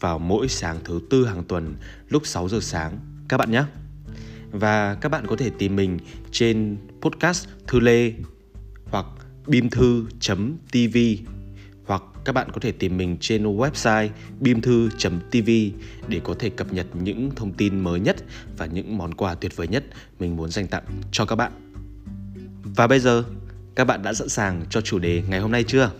vào mỗi sáng thứ tư hàng tuần lúc 6 giờ sáng các bạn nhé. Và các bạn có thể tìm mình trên podcast Thư Lê hoặc bimthu.tv hoặc các bạn có thể tìm mình trên website bimthu.tv để có thể cập nhật những thông tin mới nhất và những món quà tuyệt vời nhất mình muốn dành tặng cho các bạn. Và bây giờ, các bạn đã sẵn sàng cho chủ đề ngày hôm nay chưa?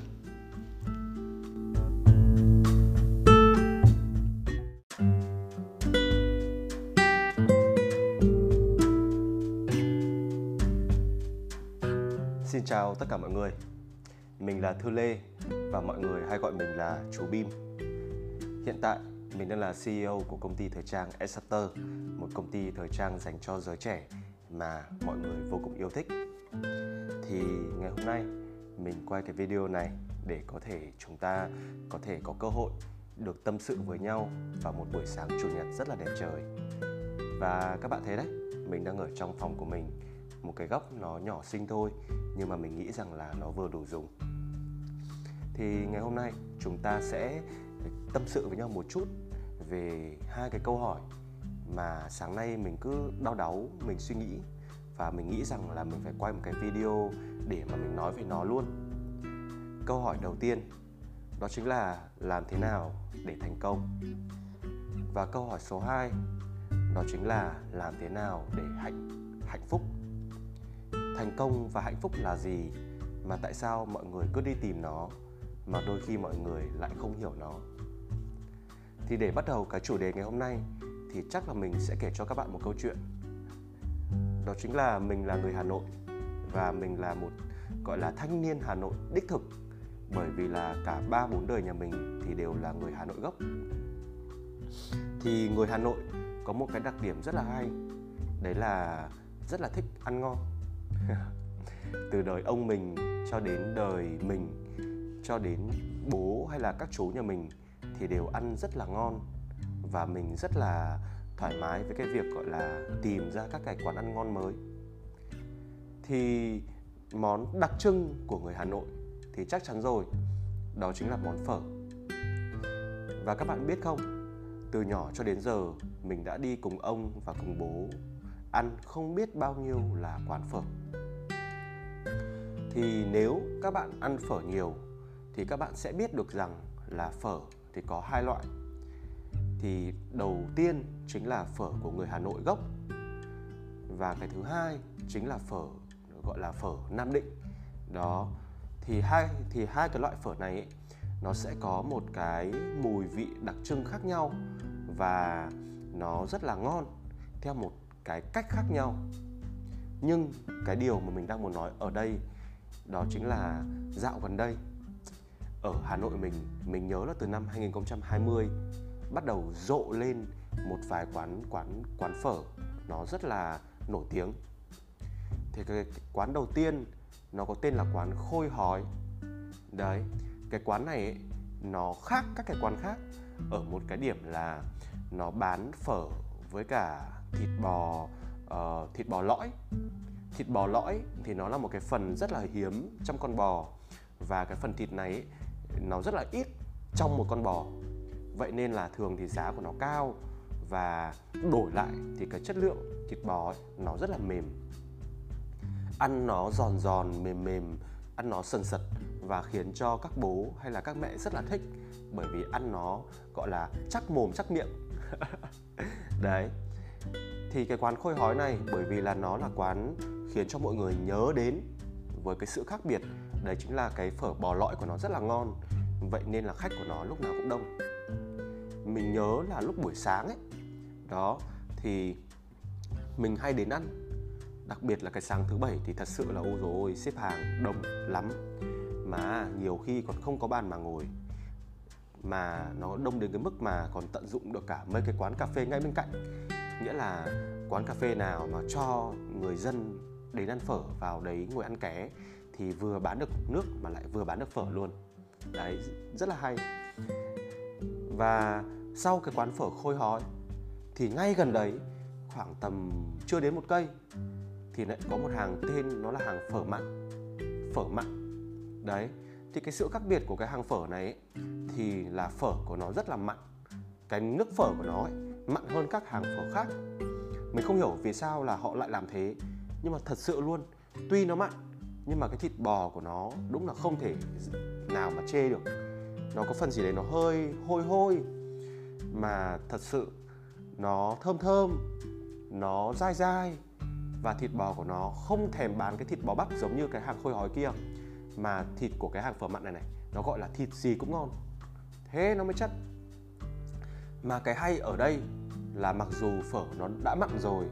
Chào tất cả mọi người. Mình là Thư Lê và mọi người hay gọi mình là chú Bim. Hiện tại mình đang là CEO của công ty thời trang Exeter Một công ty thời trang dành cho giới trẻ mà mọi người vô cùng yêu thích. Thì ngày hôm nay mình quay cái video này để có thể chúng ta có thể có cơ hội được tâm sự với nhau vào một buổi sáng chủ nhật rất là đẹp trời. Và các bạn thấy đấy, mình đang ở trong phòng của mình một cái góc nó nhỏ xinh thôi nhưng mà mình nghĩ rằng là nó vừa đủ dùng. Thì ngày hôm nay chúng ta sẽ tâm sự với nhau một chút về hai cái câu hỏi mà sáng nay mình cứ đau đáu, mình suy nghĩ. Và mình nghĩ rằng là mình phải quay một cái video để mà mình nói về nó luôn. Câu hỏi đầu tiên, đó chính là làm thế nào để thành công? Và câu hỏi số 2 đó chính là làm thế nào để hạnh hạnh phúc? Thành công và hạnh phúc là gì? Mà tại sao mọi người cứ đi tìm nó, mà đôi khi mọi người lại không hiểu nó? Thì để bắt đầu cái chủ đề ngày hôm nay, thì chắc là mình sẽ kể cho các bạn một câu chuyện. Đó chính là mình là người hà nội, và mình là một, gọi là, thanh niên hà nội đích thực, bởi vì là cả ba bốn đời nhà mình thì đều là người hà nội gốc. Thì người hà nội có một cái đặc điểm rất là hay, đấy là rất là thích ăn ngon từ đời ông mình cho đến đời mình, cho đến bố hay là các chú nhà mình thì đều ăn rất là ngon và mình rất là thoải mái với cái việc, gọi là, tìm ra các cái quán ăn ngon mới. Thì món đặc trưng của người Hà Nội thì chắc chắn rồi, đó chính là món phở. Và các bạn biết không, từ nhỏ cho đến giờ mình đã đi cùng ông và cùng bố ăn không biết bao nhiêu là quán phở. Thì nếu các bạn ăn phở nhiều thì các bạn sẽ biết được rằng là phở thì có hai loại. Thì đầu tiên chính là phở của người Hà Nội gốc và cái thứ hai chính là phở gọi là phở Nam Định. Đó thì hai thì hai cái loại phở này ấy, nó sẽ có một cái mùi vị đặc trưng khác nhau và nó rất là ngon. Theo một cái cách khác nhau. Nhưng cái điều mà mình đang muốn nói ở đây đó chính là dạo gần đây ở Hà Nội mình mình nhớ là từ năm 2020 bắt đầu rộ lên một vài quán quán quán phở nó rất là nổi tiếng. Thì cái quán đầu tiên nó có tên là quán Khôi Hói. Đấy cái quán này ấy, nó khác các cái quán khác. Ở một cái điểm là nó bán phở với cả thịt bò uh, thịt bò lõi. Thịt bò lõi thì nó là một cái phần rất là hiếm trong con bò và cái phần thịt này nó rất là ít trong một con bò. Vậy nên là thường thì giá của nó cao và đổi lại thì cái chất lượng thịt bò ấy, nó rất là mềm. Ăn nó giòn giòn mềm mềm ăn nó sần sật và khiến cho các bố hay là các mẹ rất là thích bởi vì ăn nó gọi là chắc mồm chắc miệng. Đấy thì cái quán khôi hói này, bởi vì là nó là quán khiến cho mọi người nhớ đến với cái sự khác biệt, đấy chính là cái phở bò lõi của nó rất là ngon. Vậy nên là khách của nó lúc nào cũng đông. Mình nhớ là lúc buổi sáng ấy, đó, thì mình hay đến ăn. Đặc biệt là cái sáng thứ bảy thì thật sự là, ôi rồi xếp hàng đông lắm. Mà nhiều khi còn không có bàn mà ngồi. Mà nó đông đến cái mức mà còn tận dụng được cả mấy cái quán cà phê ngay bên cạnh nghĩa là quán cà phê nào mà cho người dân đến ăn phở vào đấy ngồi ăn ké thì vừa bán được nước mà lại vừa bán được phở luôn. Đấy rất là hay. Và sau cái quán phở khôi hói thì ngay gần đấy khoảng tầm chưa đến một cây thì lại có một hàng tên nó là hàng phở mặn. Phở mặn. Đấy thì cái sự khác biệt của cái hàng phở này ấy, thì là phở của nó rất là mặn. Cái nước phở của nó ấy, mặn hơn các hàng phở khác. Mình không hiểu vì sao là họ lại làm thế, nhưng mà thật sự luôn, tuy nó mặn, nhưng mà cái thịt bò của nó đúng là không thể nào mà chê được. Nó có phần gì đấy nó hơi hôi hôi, mà thật sự nó thơm thơm, nó dai dai, và thịt bò của nó không thèm bán cái thịt bò bắp giống như cái hàng khôi hói kia, mà thịt của cái hàng phở mặn này này, nó gọi là thịt gì cũng ngon. Thế nó mới chất. Mà cái hay ở đây là mặc dù phở nó đã mặn rồi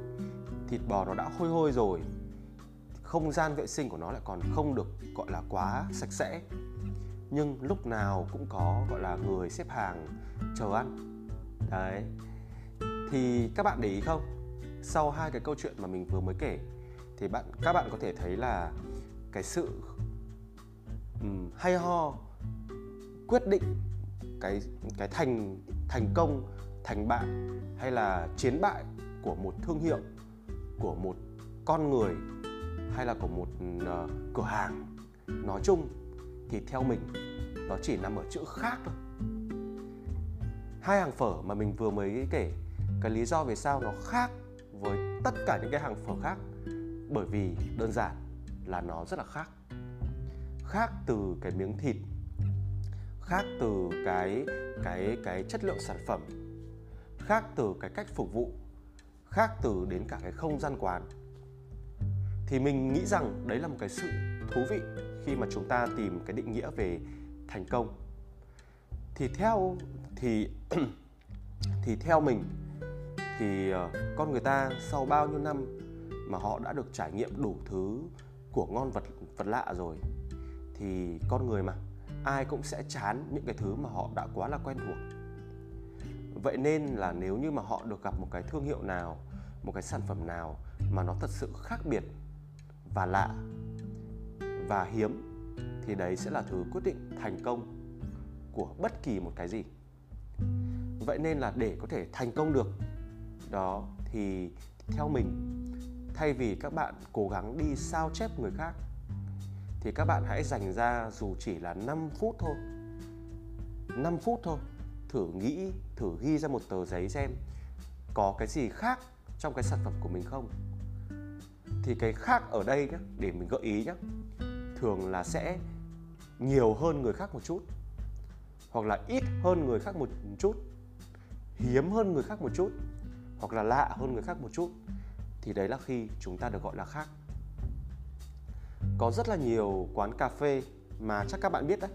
thịt bò nó đã hôi hôi rồi không gian vệ sinh của nó lại còn không được gọi là quá sạch sẽ. Nhưng lúc nào cũng có gọi là người xếp hàng chờ ăn. Đấy. Thì các bạn để ý không? Sau hai cái câu chuyện mà mình vừa mới kể thì bạn các bạn có thể thấy là cái sự um, hay ho quyết định cái cái thành thành công thành bại hay là chiến bại của một thương hiệu của một con người hay là của một uh, cửa hàng. Nói chung thì theo mình nó chỉ nằm ở chữ khác thôi. Hai hàng phở mà mình vừa mới kể cái lý do vì sao nó khác với tất cả những cái hàng phở khác bởi vì đơn giản là nó rất là khác. Khác từ cái miếng thịt khác từ cái cái cái chất lượng sản phẩm khác từ cái cách phục vụ, khác từ đến cả cái không gian quán, thì mình nghĩ rằng đấy là một cái sự thú vị khi mà chúng ta tìm cái định nghĩa về thành công. Thì theo, thì thì theo mình, thì ờ, con người ta sau bao nhiêu năm mà họ đã được trải nghiệm đủ thứ của ngon vật vật lạ rồi, thì con người mà, ai cũng sẽ chán những cái thứ mà họ đã quá là quen thuộc vậy nên là nếu như mà họ được gặp một cái thương hiệu nào, một cái sản phẩm nào mà nó thật sự khác biệt và lạ và hiếm, thì đấy sẽ là thứ quyết định thành công của bất kỳ một cái gì. Vậy nên là để có thể thành công được, đó, thì theo mình, thay vì các bạn cố gắng đi sao chép người khác, thì các bạn hãy dành ra dù chỉ là 5 phút thôi 5 phút thôi thử nghĩ, thử ghi ra một tờ giấy xem có cái gì khác trong cái sản phẩm của mình không. Thì cái khác ở đây nhé để mình gợi ý nhé thường là sẽ nhiều hơn người khác một chút, hoặc là ít hơn người khác một chút, hiếm hơn người khác một chút, hoặc là lạ hơn người khác một chút. Thì đấy là khi chúng ta được gọi là khác. Có rất là nhiều quán cà phê mà chắc các bạn biết đấy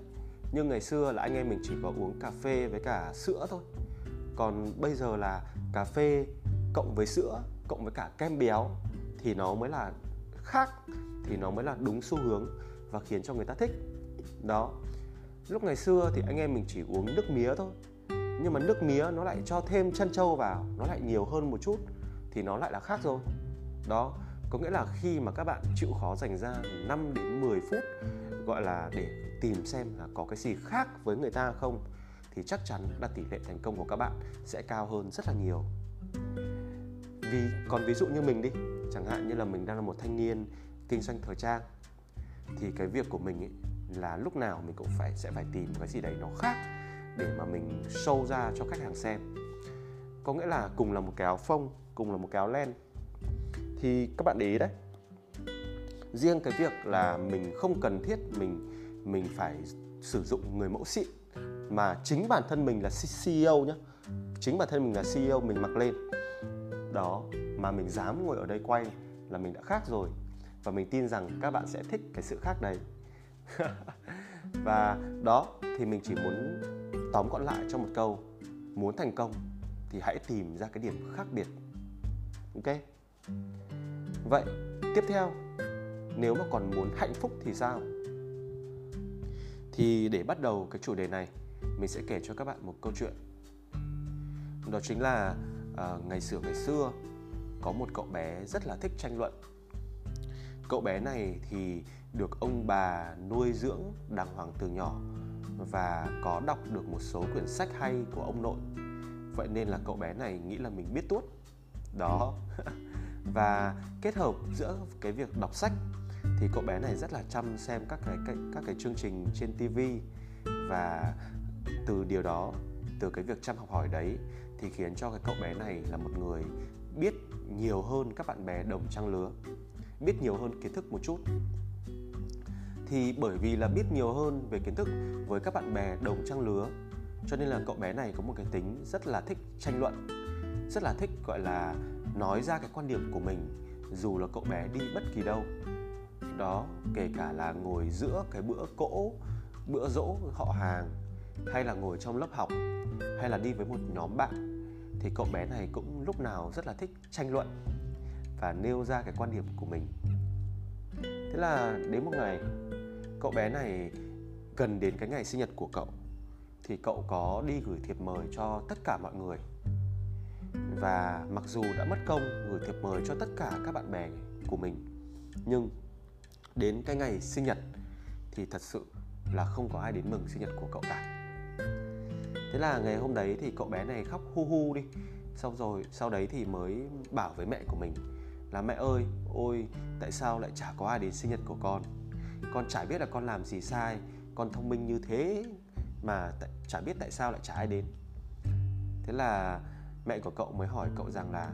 nhưng ngày xưa là anh em mình chỉ có uống cà phê với cả sữa thôi. Còn bây giờ là cà phê cộng với sữa, cộng với cả kem béo thì nó mới là khác, thì nó mới là đúng xu hướng và khiến cho người ta thích. Đó. Lúc ngày xưa thì anh em mình chỉ uống nước mía thôi. Nhưng mà nước mía nó lại cho thêm chân trâu vào, nó lại nhiều hơn một chút thì nó lại là khác rồi. Đó. Có nghĩa là khi mà các bạn chịu khó dành ra 5 đến 10 phút, gọi là, để tìm xem là có cái gì khác với người ta không, thì chắc chắn là tỷ lệ thành công của các bạn sẽ cao hơn rất là nhiều. Vì, còn ví dụ như mình đi, chẳng hạn như là mình đang là một thanh niên kinh doanh thời trang, thì cái việc của mình ấy là lúc nào mình cũng phải, sẽ phải tìm cái gì đấy nó khác để mà mình show ra cho khách hàng xem. Có nghĩa là cùng là một cái áo phông, cùng là một cái áo len. Thì các bạn để ý đấy, riêng cái việc là mình không cần thiết mình mình phải sử dụng người mẫu xịn, mà chính bản thân mình là CEO nhé chính bản thân mình là CEO mình mặc lên. Đó, mà mình dám ngồi ở đây quay là mình đã khác rồi. Và mình tin rằng các bạn sẽ thích cái sự khác đấy. Và đó, thì mình chỉ muốn tóm gọn lại trong một câu. Muốn thành công thì hãy tìm ra cái điểm khác biệt. Ok? Vậy, tiếp theo, nếu mà còn muốn hạnh phúc thì sao? Thì để bắt đầu cái chủ đề này mình sẽ kể cho các bạn một câu chuyện. Đó chính là uh, ngày xưa ngày xưa có một cậu bé rất là thích tranh luận. Cậu bé này thì được ông bà nuôi dưỡng đàng hoàng từ nhỏ và có đọc được một số quyển sách hay của ông nội. Vậy nên là cậu bé này nghĩ là mình biết tuốt. Đó. Và kết hợp giữa cái việc đọc sách thì cậu bé này rất là chăm xem các cái, cái các cái chương trình trên TV và từ điều đó từ cái việc chăm học hỏi đấy thì khiến cho cái cậu bé này là một người biết nhiều hơn các bạn bè đồng trang lứa biết nhiều hơn kiến thức một chút. Thì bởi vì là biết nhiều hơn về kiến thức với các bạn bè đồng trang lứa cho nên là cậu bé này có một cái tính rất là thích tranh luận rất là thích gọi là nói ra cái quan điểm của mình dù là cậu bé đi bất kỳ đâu đó, kể cả là ngồi giữa cái bữa cỗ, bữa dỗ họ hàng, hay là ngồi trong lớp học, hay là đi với một nhóm bạn, thì cậu bé này cũng lúc nào rất là thích tranh luận và nêu ra cái quan điểm của mình. Thế là đến một ngày, cậu bé này gần đến cái ngày sinh nhật của cậu, thì cậu có đi gửi thiệp mời cho tất cả mọi người. Và mặc dù đã mất công gửi thiệp mời cho tất cả các bạn bè của mình, nhưng đến cái ngày sinh nhật thì thật sự là không có ai đến mừng sinh nhật của cậu cả. Thế là ngày hôm đấy thì cậu bé này khóc hu hu đi. Xong rồi, sau đấy thì mới bảo với mẹ của mình là, mẹ ơi, ôi, tại sao lại chả có ai đến sinh nhật của con? Con chả biết là con làm gì sai, con thông minh như thế mà chả biết tại sao lại chả ai đến. Thế là mẹ của cậu mới hỏi cậu rằng là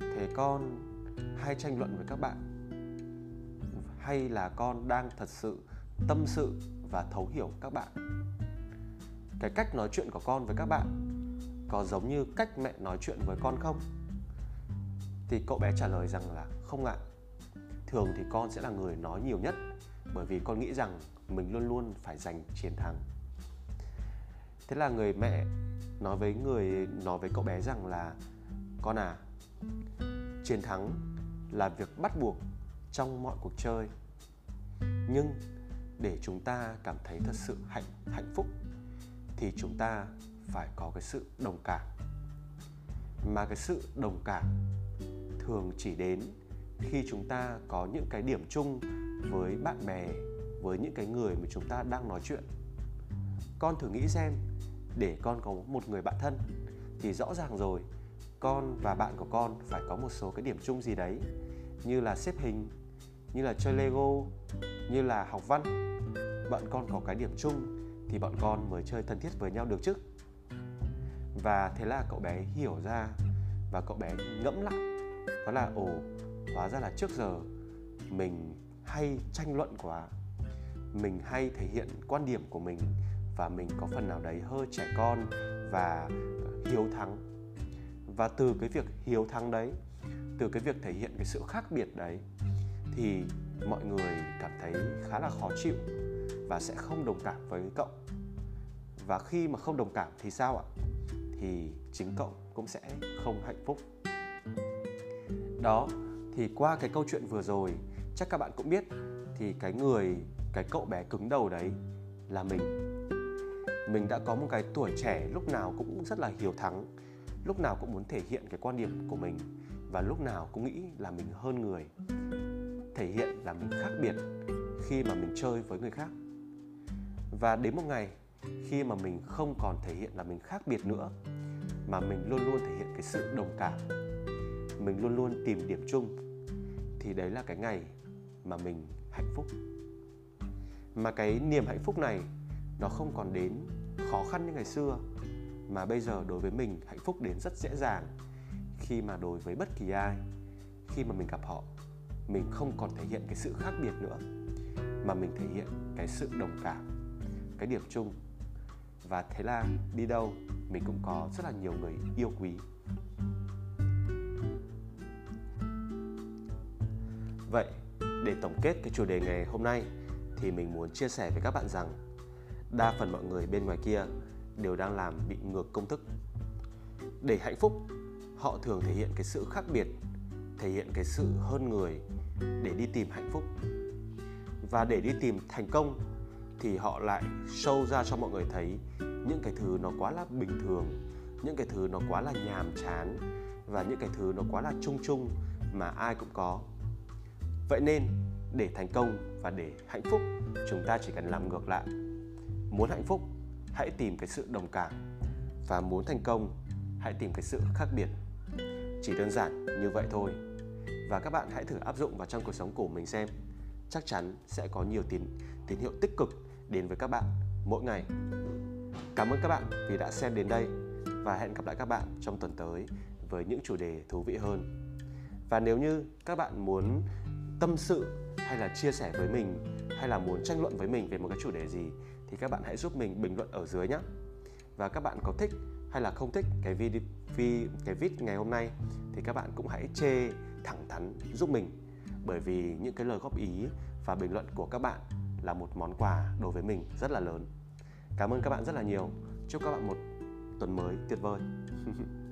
thế con hay tranh luận với các bạn hay là con đang thật sự tâm sự và thấu hiểu các bạn? Cái cách nói chuyện của con với các bạn có giống như cách mẹ nói chuyện với con không? Thì cậu bé trả lời rằng là không ạ. Thường thì con sẽ là người nói nhiều nhất, bởi vì con nghĩ rằng mình luôn luôn phải giành chiến thắng. Thế là người mẹ nói với người, nói với cậu bé rằng là, con à chiến thắng là việc bắt buộc trong mọi cuộc chơi. Nhưng để chúng ta cảm thấy thật sự hạnh hạnh phúc thì chúng ta phải có cái sự đồng cảm. Mà cái sự đồng cảm thường chỉ đến khi chúng ta có những cái điểm chung với bạn bè, với những cái người mà chúng ta đang nói chuyện. Con thử nghĩ xem, để con có một người bạn thân thì rõ ràng rồi, con và bạn của con phải có một số cái điểm chung gì đấy, như là xếp hình như là chơi lego, như là học văn. Bọn con có cái điểm chung thì bọn con mới chơi thân thiết với nhau được chứ. Và thế là cậu bé hiểu ra và cậu bé ngẫm lại. Đó là, ồ, hóa ra là trước giờ mình hay tranh luận quá. Mình hay thể hiện quan điểm của mình và mình có phần nào đấy hơi trẻ con và hiếu thắng. Và từ cái việc hiếu thắng đấy, từ cái việc thể hiện cái sự khác biệt đấy thì mọi người cảm thấy khá là khó chịu và sẽ không đồng cảm với cậu. Và khi mà không đồng cảm thì sao ạ? Thì chính cậu cũng sẽ không hạnh phúc. Đó, thì qua cái câu chuyện vừa rồi, chắc các bạn cũng biết thì cái người, cái cậu bé cứng đầu đấy là mình. Mình đã có một cái tuổi trẻ lúc nào cũng rất là hiếu thắng, lúc nào cũng muốn thể hiện cái quan điểm của mình và lúc nào cũng nghĩ là mình hơn người thể hiện là mình khác biệt khi mà mình chơi với người khác. Và đến một ngày, khi mà mình không còn thể hiện là mình khác biệt nữa, mà mình luôn luôn thể hiện cái sự đồng cảm, mình luôn luôn tìm điểm chung, thì đấy là cái ngày mà mình hạnh phúc. Mà cái niềm hạnh phúc này, nó không còn đến khó khăn như ngày xưa, mà bây giờ đối với mình hạnh phúc đến rất dễ dàng khi mà đối với bất kỳ ai, khi mà mình gặp họ mình không còn thể hiện cái sự khác biệt nữa, mà mình thể hiện cái sự đồng cảm, cái điểm chung. Và thế là đi đâu, mình cũng có rất là nhiều người yêu quý. Vậy, để tổng kết cái chủ đề ngày hôm nay, thì mình muốn chia sẻ với các bạn rằng, đa phần mọi người bên ngoài kia đều đang làm bị ngược công thức. Để hạnh phúc, họ thường thể hiện cái sự khác biệt, thể hiện cái sự hơn người để đi tìm hạnh phúc. Và để đi tìm thành công thì họ lại show ra cho mọi người thấy những cái thứ nó quá là bình thường, những cái thứ nó quá là nhàm chán và những cái thứ nó quá là chung chung mà ai cũng có. Vậy nên để thành công và để hạnh phúc, chúng ta chỉ cần làm ngược lại. Muốn hạnh phúc, hãy tìm cái sự đồng cảm. Và muốn thành công, hãy tìm cái sự khác biệt. Chỉ đơn giản như vậy thôi và các bạn hãy thử áp dụng vào trong cuộc sống của mình xem. Chắc chắn sẽ có nhiều tín tín hiệu tích cực đến với các bạn mỗi ngày. Cảm ơn các bạn vì đã xem đến đây và hẹn gặp lại các bạn trong tuần tới với những chủ đề thú vị hơn. Và nếu như các bạn muốn tâm sự hay là chia sẻ với mình hay là muốn tranh luận với mình về một cái chủ đề gì thì các bạn hãy giúp mình bình luận ở dưới nhé và các bạn có thích hay là không thích cái video cái vid ngày hôm nay thì các bạn cũng hãy chê thẳng thắn giúp mình. Bởi vì những cái lời góp ý và bình luận của các bạn là một món quà đối với mình rất là lớn. Cảm ơn các bạn rất là nhiều. Chúc các bạn một tuần mới tuyệt vời.